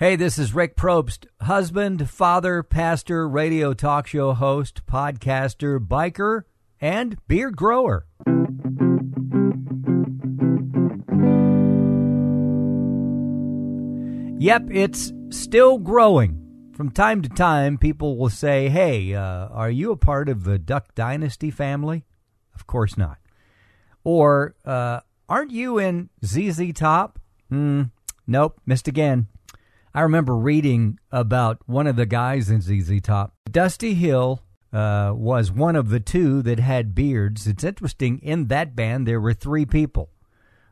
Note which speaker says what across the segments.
Speaker 1: Hey, this is Rick Probst, husband, father, pastor, radio talk show host, podcaster, biker, and beard grower. Yep, it's still growing. From time to time, people will say, Hey, uh, are you a part of the Duck Dynasty family? Of course not. Or, uh, aren't you in ZZ Top? Hmm, nope, missed again. I remember reading about one of the guys in ZZ Top. Dusty Hill uh, was one of the two that had beards. It's interesting, in that band, there were three people.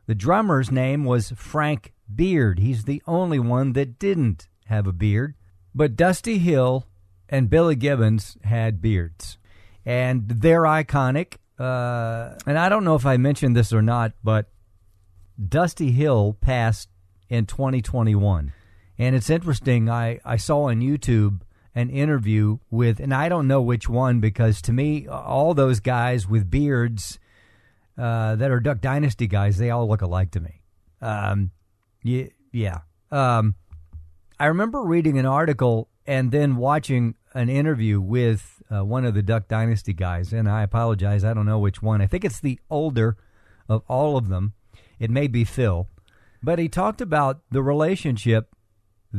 Speaker 1: The drummer's name was Frank Beard. He's the only one that didn't have a beard. But Dusty Hill and Billy Gibbons had beards. And they're iconic. Uh, and I don't know if I mentioned this or not, but Dusty Hill passed in 2021. And it's interesting. I, I saw on YouTube an interview with, and I don't know which one because to me, all those guys with beards uh, that are Duck Dynasty guys, they all look alike to me. Um, yeah. yeah. Um, I remember reading an article and then watching an interview with uh, one of the Duck Dynasty guys, and I apologize, I don't know which one. I think it's the older of all of them. It may be Phil. But he talked about the relationship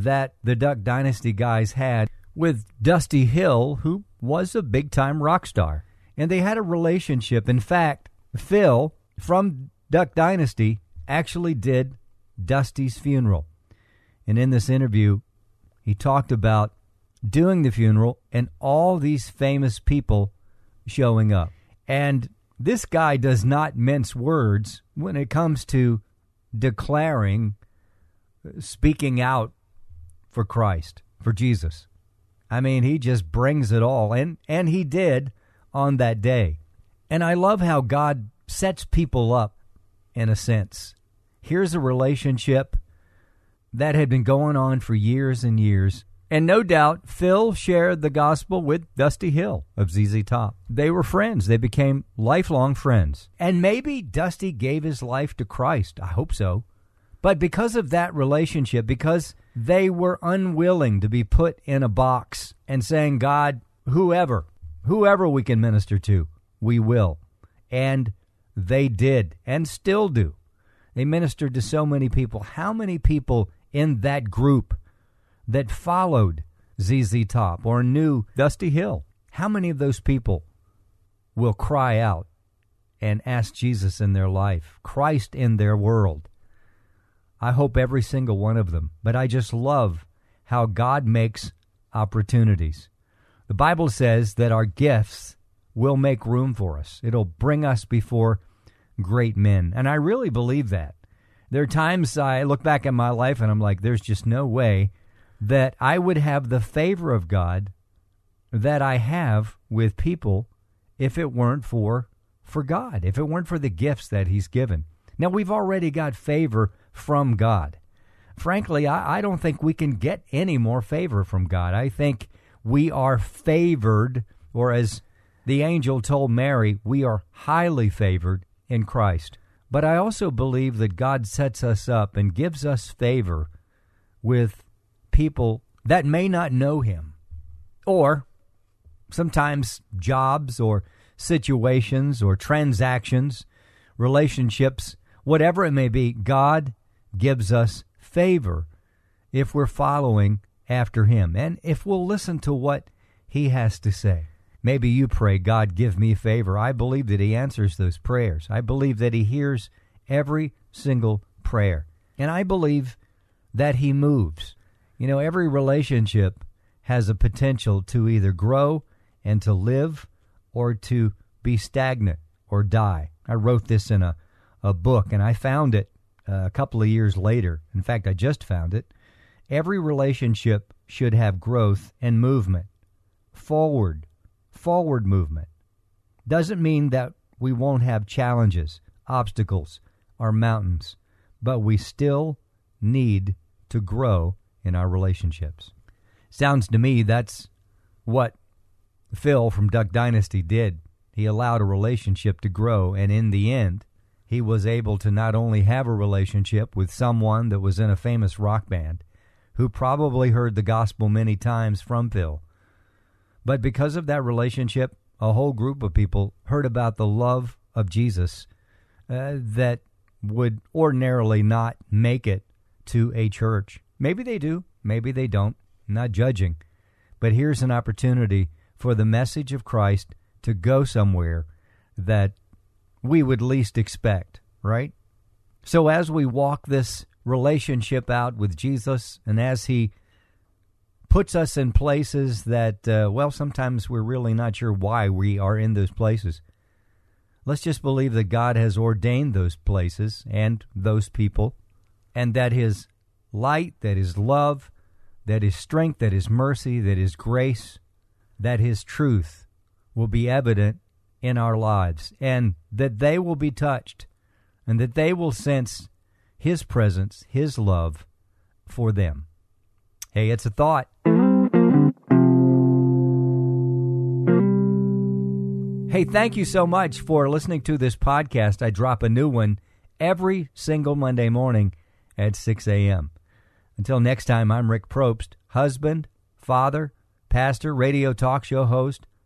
Speaker 1: that the Duck Dynasty guys had with Dusty Hill, who was a big time rock star. And they had a relationship. In fact, Phil from Duck Dynasty actually did Dusty's funeral. And in this interview, he talked about doing the funeral and all these famous people showing up. And this guy does not mince words when it comes to declaring, speaking out for Christ, for Jesus. I mean, he just brings it all, and and he did on that day. And I love how God sets people up in a sense. Here's a relationship that had been going on for years and years. And no doubt, Phil shared the gospel with Dusty Hill of ZZ Top. They were friends. They became lifelong friends. And maybe Dusty gave his life to Christ. I hope so. But because of that relationship, because they were unwilling to be put in a box and saying, God, whoever, whoever we can minister to, we will. And they did and still do. They ministered to so many people. How many people in that group that followed ZZ Top or knew Dusty Hill? How many of those people will cry out and ask Jesus in their life, Christ in their world? I hope every single one of them. But I just love how God makes opportunities. The Bible says that our gifts will make room for us, it'll bring us before great men. And I really believe that. There are times I look back at my life and I'm like, there's just no way that I would have the favor of God that I have with people if it weren't for for God, if it weren't for the gifts that he's given. Now we've already got favor from God. Frankly, I, I don't think we can get any more favor from God. I think we are favored, or as the angel told Mary, we are highly favored in Christ. But I also believe that God sets us up and gives us favor with people that may not know Him, or sometimes jobs or situations or transactions, relationships, whatever it may be. God gives us favor if we're following after Him and if we'll listen to what He has to say. Maybe you pray, God, give me favor. I believe that He answers those prayers. I believe that He hears every single prayer. And I believe that He moves. You know, every relationship has a potential to either grow and to live or to be stagnant or die. I wrote this in a, a book and I found it uh, a couple of years later. In fact, I just found it. Every relationship should have growth and movement. Forward, forward movement. Doesn't mean that we won't have challenges, obstacles, or mountains, but we still need to grow in our relationships. Sounds to me that's what Phil from Duck Dynasty did. He allowed a relationship to grow, and in the end, he was able to not only have a relationship with someone that was in a famous rock band who probably heard the gospel many times from Phil, but because of that relationship, a whole group of people heard about the love of Jesus uh, that would ordinarily not make it to a church. Maybe they do, maybe they don't. Not judging. But here's an opportunity for the message of Christ to go somewhere that we would least expect, right? So as we walk this relationship out with Jesus and as he puts us in places that, uh, well, sometimes we're really not sure why we are in those places. Let's just believe that God has ordained those places and those people, and that His light, that His love, that His strength, that His mercy, that His grace, that His truth will be evident in our lives, and that they will be touched, and that they will sense His presence, His love for them. Hey, it's a thought. Hey, thank you so much for listening to this podcast. I drop a new one every single Monday morning at 6 a.m. Until next time, I'm Rick Probst, husband, father, pastor, radio talk show host,